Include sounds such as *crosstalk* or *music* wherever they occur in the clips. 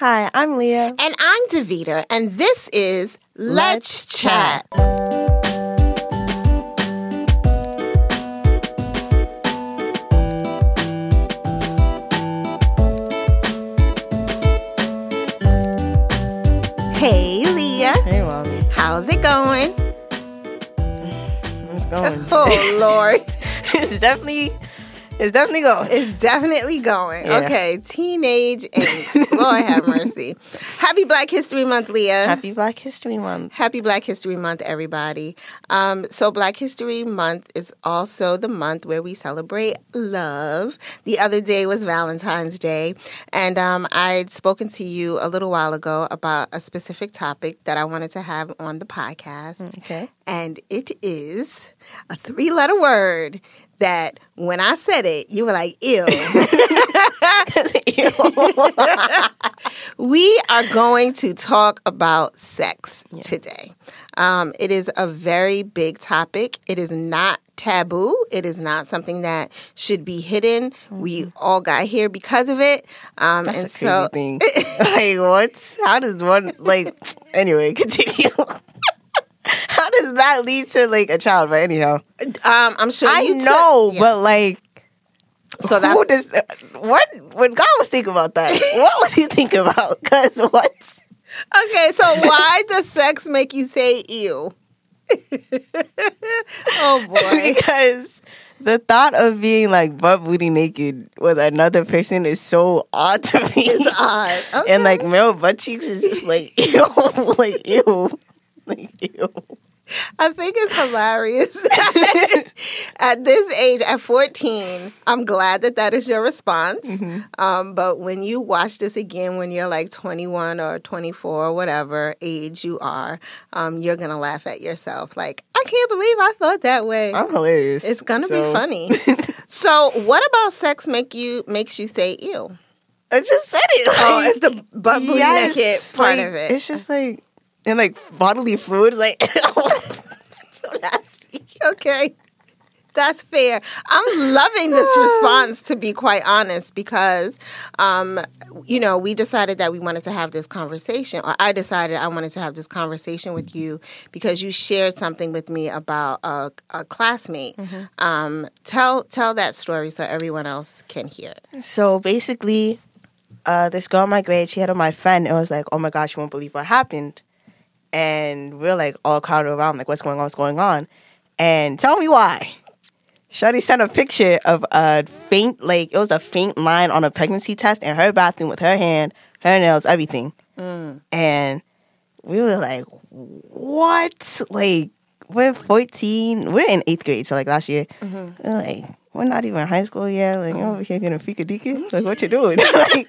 Hi, I'm Leah. And I'm Davita, and this is Let's, Let's Chat. Hey, Leah. Hey, mommy. How's it going? It's going. *laughs* Oh, Lord. *laughs* it's definitely, it's definitely going. It's definitely going. Yeah. Okay, teenage angst. Lord have *laughs* mercy. Happy Black History Month, Leah. Happy Black History Month. Happy Black History Month, everybody. Um, so, Black History Month is also the month where we celebrate love. The other day was Valentine's Day, and um, I'd spoken to you a little while ago about a specific topic that I wanted to have on the podcast, Okay. and it is a three letter word that when I said it, you were like, ew. *laughs* we are going to talk about sex today. Um, it is a very big topic. It is not taboo. It is not something that should be hidden. We all got here because of it. Um, That's and a crazy so, thing. *laughs* like, what? How does one, like, anyway, continue. *laughs* How does that lead to, like, a child? But anyhow, um, I'm sure I know, yes. but, like, so who does, what, when God was thinking about that, *laughs* what was he thinking about? Because what? okay. So why does sex make you say ew? *laughs* oh boy. because the thought of being like butt booty naked with another person is so odd to me. It's odd. Okay. And like male butt cheeks is just like ew, like ew, like ew. I think it's hilarious. *laughs* at this age, at 14, I'm glad that that is your response. Mm-hmm. Um, but when you watch this again, when you're like 21 or 24 or whatever age you are, um, you're going to laugh at yourself. Like, I can't believe I thought that way. I'm hilarious. it's going to So, be *laughs* funny. so, what about sex make you makes you say ew? I just said it. Oh, like, it's the butt booty yes, naked part like, of it. It's just like and like bodily fluids, like so *laughs* nasty. okay. That's fair. I'm loving this *sighs* response, to be quite honest, because, um, you know, we decided that we wanted to have this conversation, or I decided I wanted to have this conversation with you because you shared something with me about a, a classmate. Um, tell tell that story so everyone else can hear it. So basically, uh, this girl in my grade, she had on my friend. It was like, oh my gosh, you won't believe what happened. And we're like all crowded around, like, what's going on? What's going on? And tell me why. Shuddy sent a picture of a faint, like, it was a faint line on a pregnancy test in her bathroom with her hand, her nails, everything. Mm. And we were like, what? Like, we're 14. We're in eighth grade, so like last year. Mm-hmm. We're like, we're not even in high school yet. Like, you're mm-hmm. over here getting a fika dika. Like, what you doing? *laughs* like,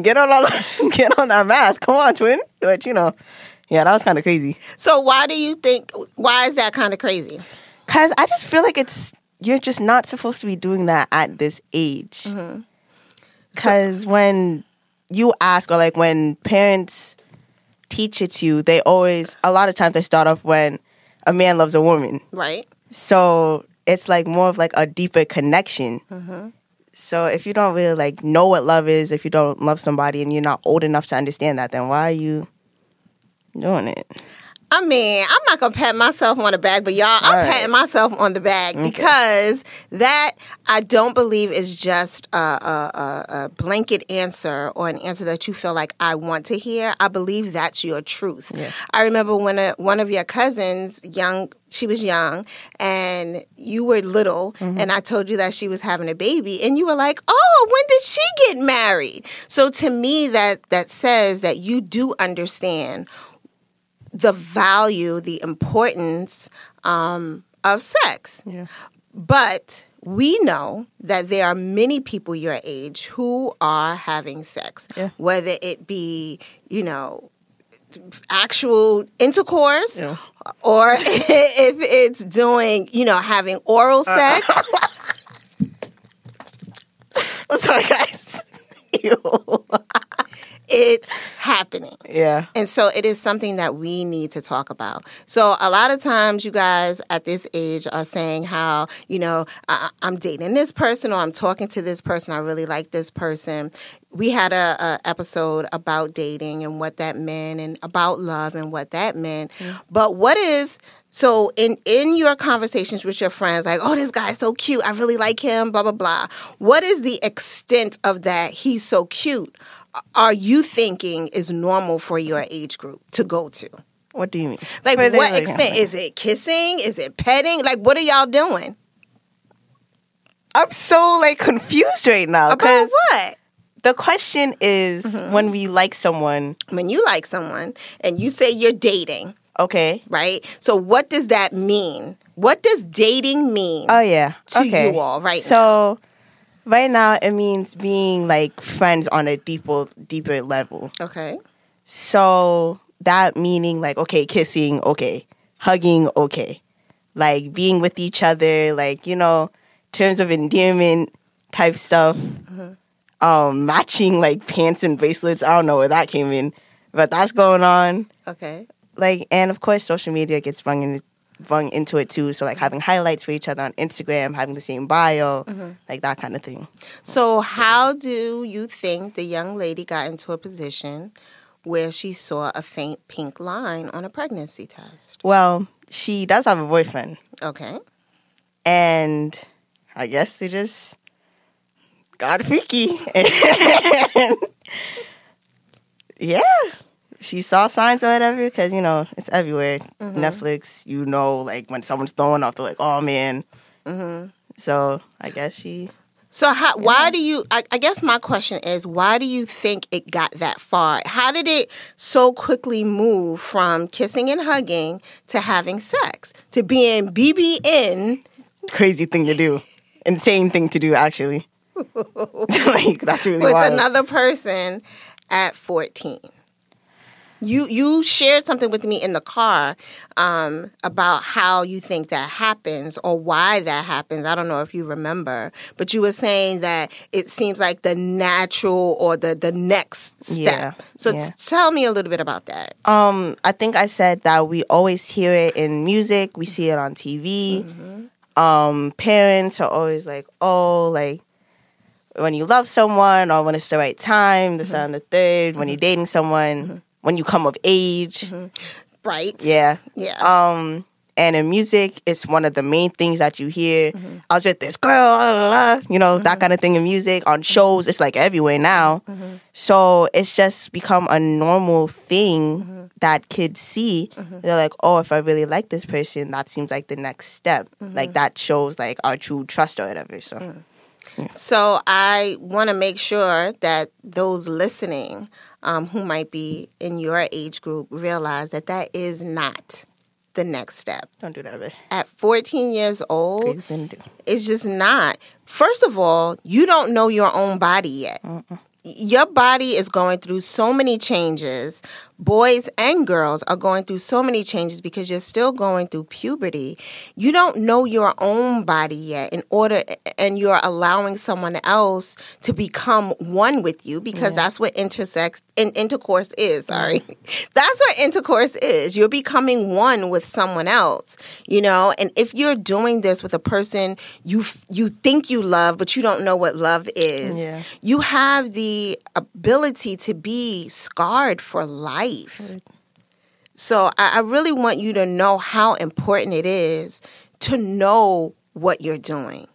get on all, *laughs* get on that math. Come on, twin. But you know, yeah, that was kind of crazy. So, why do you think? Why is that kind of crazy? Cause I just feel like it's you're just not supposed to be doing that at this age. Mm-hmm. Cause when you ask or like when parents teach it to you, they always a lot of times they start off when a man loves a woman. Right? So it's like more of like a deeper connection. Mm-hmm. So if you don't really like know what love is, if you don't love somebody and you're not old enough to understand that, then why are you doing it? I mean, I'm not gonna pat myself on the back, but y'all, I'm right. patting myself on the back because that I don't believe is just a, a, a, a blanket answer or an answer that you feel like I want to hear. I believe that's your truth. Yeah. I remember when a, one of your cousins, young, she was young, and you were little, mm-hmm. and I told you that she was having a baby, and you were like, "Oh, when did she get married?" So to me, that that says that you do understand the value, the importance um, of sex. Yeah. But we know that there are many people your age who are having sex, Yeah. whether it be, you know, actual intercourse Yeah. or *laughs* if it's doing, you know, having oral uh, sex. Uh, uh. *laughs* I'm sorry, guys. *laughs* It's happening. Yeah. And so it is something that we need to talk about. So a lot of times, you guys at this age are saying how, you know, I- I'm dating this person or I'm talking to this person. I really like this person. We had a, a episode about dating and what that meant and about love and what that meant. Mm-hmm. But what is so in in your conversations with your friends, like, oh, this guy's so cute. I really like him, blah, blah, blah. What is the extent of that he's so cute? Are you thinking is normal for your age group to go to? What do you mean? Like, the- what extent? Is it kissing? Is it petting? Like, what are y'all doing? I'm so like confused right now About what? the question is Mm-hmm. when we like someone, When you like someone and you say you're dating, okay? right? So, what does that mean? What does dating mean? Oh yeah, To okay. you all right So right now it means being like friends on a deeper deeper level. okay. So that meaning like okay, kissing, okay, hugging, okay, like being with each other, like you know, terms of endearment type stuff. Um, matching like pants and bracelets. I don't know where that came in, but that's going on. Okay. Like, and of course, social media gets bung in, bung into it too. So like having highlights for each other on Instagram, having the same bio, mm-hmm. like that kind of thing. So, how do you think the young lady got into a position where she saw a faint pink line on a pregnancy test? Well, she does have a boyfriend. Okay. and I guess they just got freaky. *laughs* *laughs* Yeah, she saw signs or whatever because you know it's everywhere. Mm-hmm. Netflix, you know, like when someone's throwing off, they're like, "Oh man." Mm-hmm. So I guess she. So, how, why do you? I, I guess my question is, why do you think it got that far? How did it so quickly move from kissing and hugging to having sex to being BBN? Crazy thing to do, insane thing to do. Actually, *laughs* *laughs* like that's really with wild. another person at 14 you you shared something with me in the car um, about how you think that happens or why that happens i don't know if you remember but you were saying that it seems like the natural or the the next step Yeah, so yeah. t- tell me a little bit about that Um, I think I said that we always hear it in music. We see it on TV. Um, parents are always like, "Oh, like when you love someone, or when it's the right time, the second, the third. When you're dating someone, when you come of age, mm-hmm. right yeah, yeah um, and in music, it's one of the main things that you hear. Mm-hmm. I was with this girl, la, la, la, you know, that mm-hmm. kind of thing in music. On shows, it's like everywhere now. So it's just become a normal thing that kids see. They're like, oh, if I really like this person, that seems like the next step. Like that shows like our true trust or whatever. So mm. So I want to make sure that those listening um, who might be in your age group realize that that is not the next step. don't do that, babe. At 14 years old, Crazy thing to do. it's just not. First of all, you don't know your own body yet. Your body is going through so many changes. Boys and girls are going through so many changes because you're still going through puberty. You don't know your own body yet in order and you're allowing someone else to become one with you because that's what intersex in, intercourse is, mm-hmm. sorry. *laughs* That's what intercourse is. You're becoming one with someone else, you know? And if you're doing this with a person you you think you love but you don't know what love is, Yeah. you have the ability to be scarred for life. So I, I really want you to know how important it is to know what you're doing.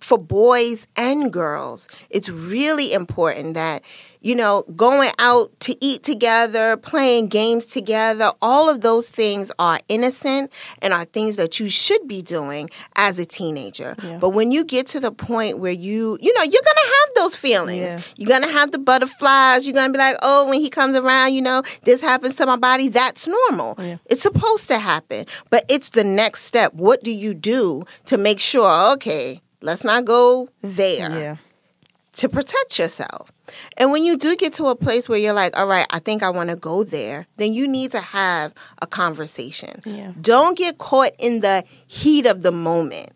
For boys and girls, it's really important that, you know, going out to eat together, playing games together, all of those things are innocent and are things that you should be doing as a teenager. But when you get to the point where you, you know, you're going to have those feelings. Yeah. You're going to have the butterflies. You're going to be like, oh, when he comes around, you know, this happens to my body. That's normal. It's supposed to happen. But it's the next step. What do you do to make sure, okay, let's not go there Yeah. to protect yourself. And when you do get to a place where you're like, all right, I think I want to go there, then you need to have a conversation. Yeah. Don't get caught in the heat of the moment.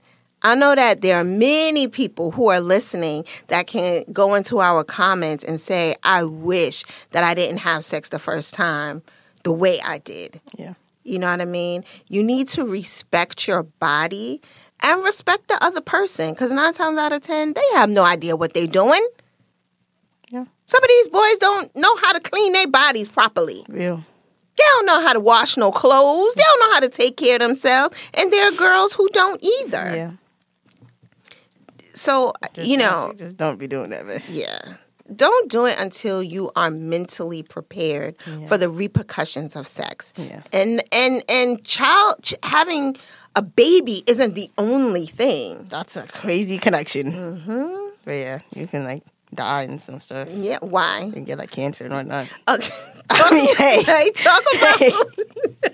I know that there are many people who are listening that can go into our comments and say, I wish that I didn't have sex the first time the way I did. Yeah. You know what I mean? You need to respect your body and respect the other person because nine times out of 10, they have no idea what they're doing. Yeah. Some of these boys don't know how to clean their bodies properly. Real. They don't know how to wash no clothes. They don't know how to take care of themselves. And there are girls who don't either. Yeah. So, Just you know, just don't be doing that, man. yeah. Don't do it until you are mentally prepared Yeah. for the repercussions of sex. Yeah. And and and child ch- having a baby isn't the only thing. That's a crazy connection. Mm-hmm. But yeah, you can like die and some stuff. Yeah, why? can get like cancer and whatnot. Okay. *laughs* I mean, *laughs* hey, Hey, talk about *laughs*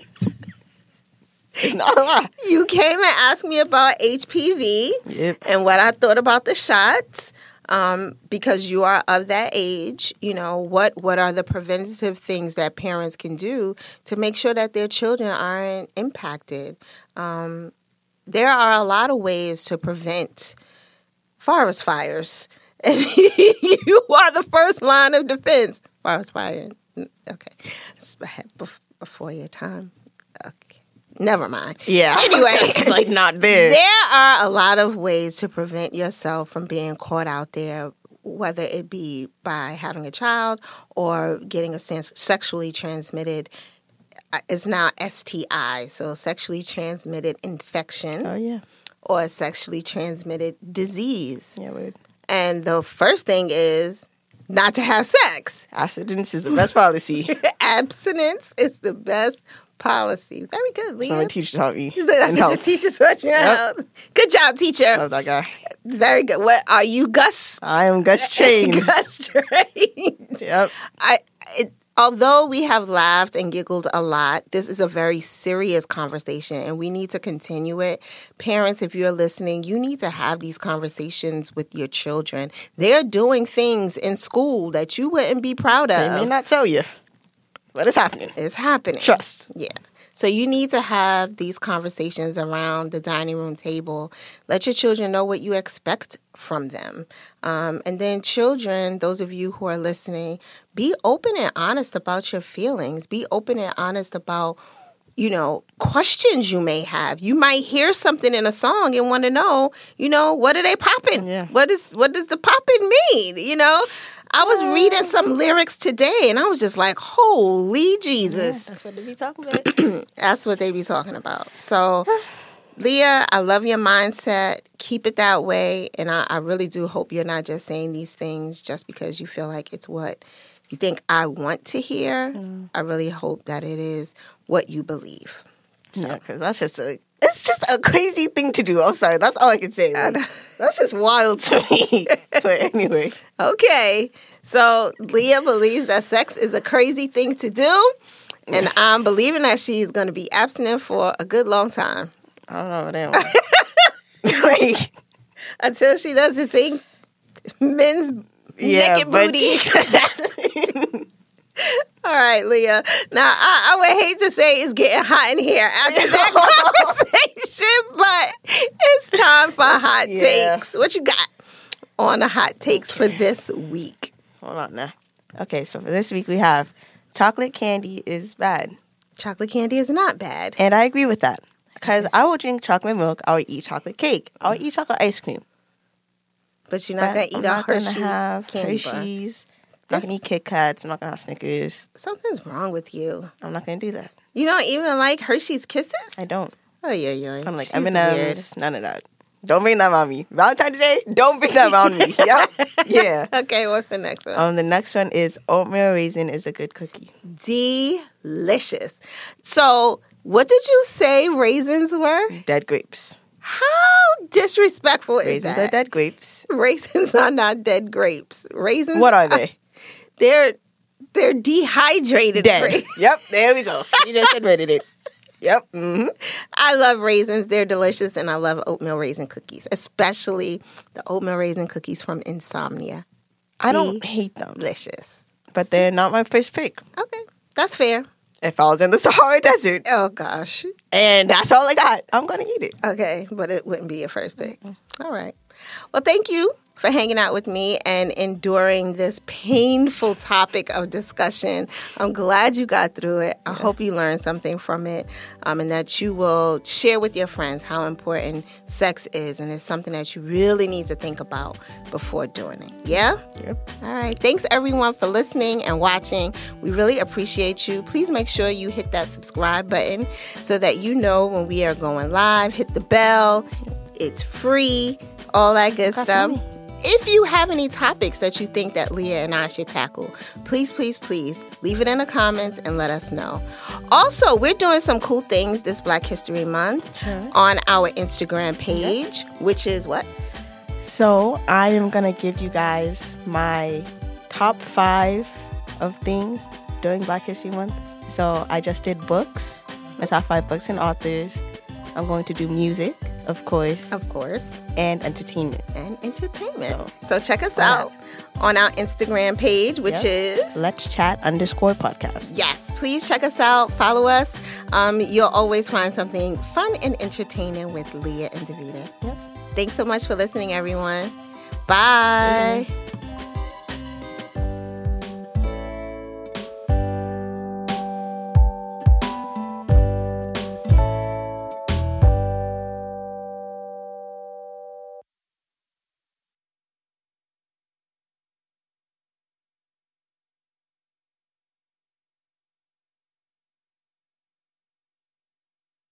*laughs* it's not a lot. you came and asked me about HPV Yep. and what I thought about the shots. Um, because you are of that age, you know what what are the preventative things that parents can do to make sure that their children aren't impacted. Um, there are a lot of ways to prevent forest fires, *laughs* and you are the first line of defense. Forest fire, okay, ahead- bef- before your time. Okay, never mind. Yeah. *laughs* Anyway. Like not *laughs* there. There are a lot of ways to prevent yourself from being caught out there, whether it be by having a child or getting a sexually transmitted. uh, It's now STI, so sexually transmitted infection Oh yeah. or sexually transmitted disease. Yeah, weird. And the first thing is not to have sex. *laughs* Abstinence is the best policy. Abstinence is the best policy. Very good, So my Leah. teacher taught me. *laughs* That's what your health. teacher taught you. Yep. Good job, teacher. Love that guy. Very good. What are you, Gus? I am Gus Chain. *laughs* Gus trained. *laughs* yep. I. It, although we have laughed and giggled a lot, this is a very serious conversation, and we need to continue it. Parents, if you're listening, you need to have these conversations with your children. They're doing things in school that you wouldn't be proud of. They may not tell you, but it's happening. It's happening. Trust. Yeah. So you need to have these conversations around the dining room table. Let your children know what you expect from them. Um, and then, children, those of you who are listening, be open and honest about your feelings. Be open and honest about, you know, questions you may have. You might hear something in a song and want to know, you know, what are they popping? Yeah. What is what does the popping mean? You know? I was reading some lyrics today and I was just like, holy Jesus. That's what they be talking about. *clears throat* That's what they be talking about. So, *sighs* Leah, I love your mindset. Keep it that way. And I, I really do hope you're not just saying these things just because you feel like it's what you think I want to hear. Mm. I really hope that it is what you believe. yeah, because that's just a. It's just a crazy thing to do. I'm sorry. That's all I can say. Like, that's just wild to me. *laughs* but anyway, Okay. So, Leah believes that sex is a crazy thing to do. And I'm believing that she's going to be abstinent for a good long time I don't know what that like, until she doesn't think men's yeah, naked booty. *laughs* All right, Leah. Now, I, I would hate to say it's getting hot in here after that *laughs* conversation, *laughs* but it's time for hot Yeah. takes. What you got on the hot takes for this week? Hold on now. Okay, so for this week we have chocolate candy is bad, Chocolate candy is not bad. and I agree with that because I will drink chocolate milk. I will eat chocolate cake. I will mm. eat chocolate ice cream. But you're not But to eat I'm a not gonna Hershey have candy bar. Hershey's. I'm not gonna eat Kit Kats. I'm not gonna have Snickers. Something's wrong with you. I'm not gonna do that. You don't even like Hershey's Kisses? I don't. Oh, yeah, yeah. I'm like M and. M's. None of that. Don't bring that on me. Valentine's Day. Don't bring that on me. *laughs* Yeah. Yeah. *laughs* Okay, what's the next one? Um, the next one is oatmeal raisin is a good cookie. Delicious. So, what did you say raisins were? Dead grapes. How disrespectful is Raisins that? are dead grapes. *laughs* Raisins are not dead grapes. Raisins What are they? They're they're dehydrated Dead. *laughs* Yep. There we go. You just admitted it. Yep. hmm I love raisins. They're delicious and I love oatmeal raisin cookies, especially the oatmeal raisin cookies from Insomnia. I don't hate them, Delicious. but they're not my first pick. Okay. That's fair. If I was in the Sahara Desert Oh gosh. and that's all I got, I'm gonna eat it. Okay, but it wouldn't be your first pick. All right. Well, thank you for hanging out with me and enduring this painful topic of discussion. I'm glad you got through it. I hope you learned something from it um, and that you will share with your friends how important sex is. And it's something that you really need to think about before doing it. Yeah? Yep. All right. Thanks everyone for listening and watching. We really appreciate you. Please make sure you hit that subscribe button so that you know when we are going live. Hit the bell. It's free. All that good Cost stuff. If you have any topics that you think that Leah and I should tackle, please, please, please leave it in the comments and let us know. Also, we're doing some cool things this Black History Month Sure. on our Instagram page, which is what? So I am gonna give you guys my top five of things during Black History Month. So I just did books, my top five books and authors. I'm going to do music, of course, Of course. and entertainment. and entertainment. So, So, check us out on our Instagram page, which Yep. is Let's chat underscore podcast. yes. Please check us out. Follow us. Um, you'll always find something fun and entertaining with Leah and Davida. Yep. Thanks so much for listening, everyone. Bye.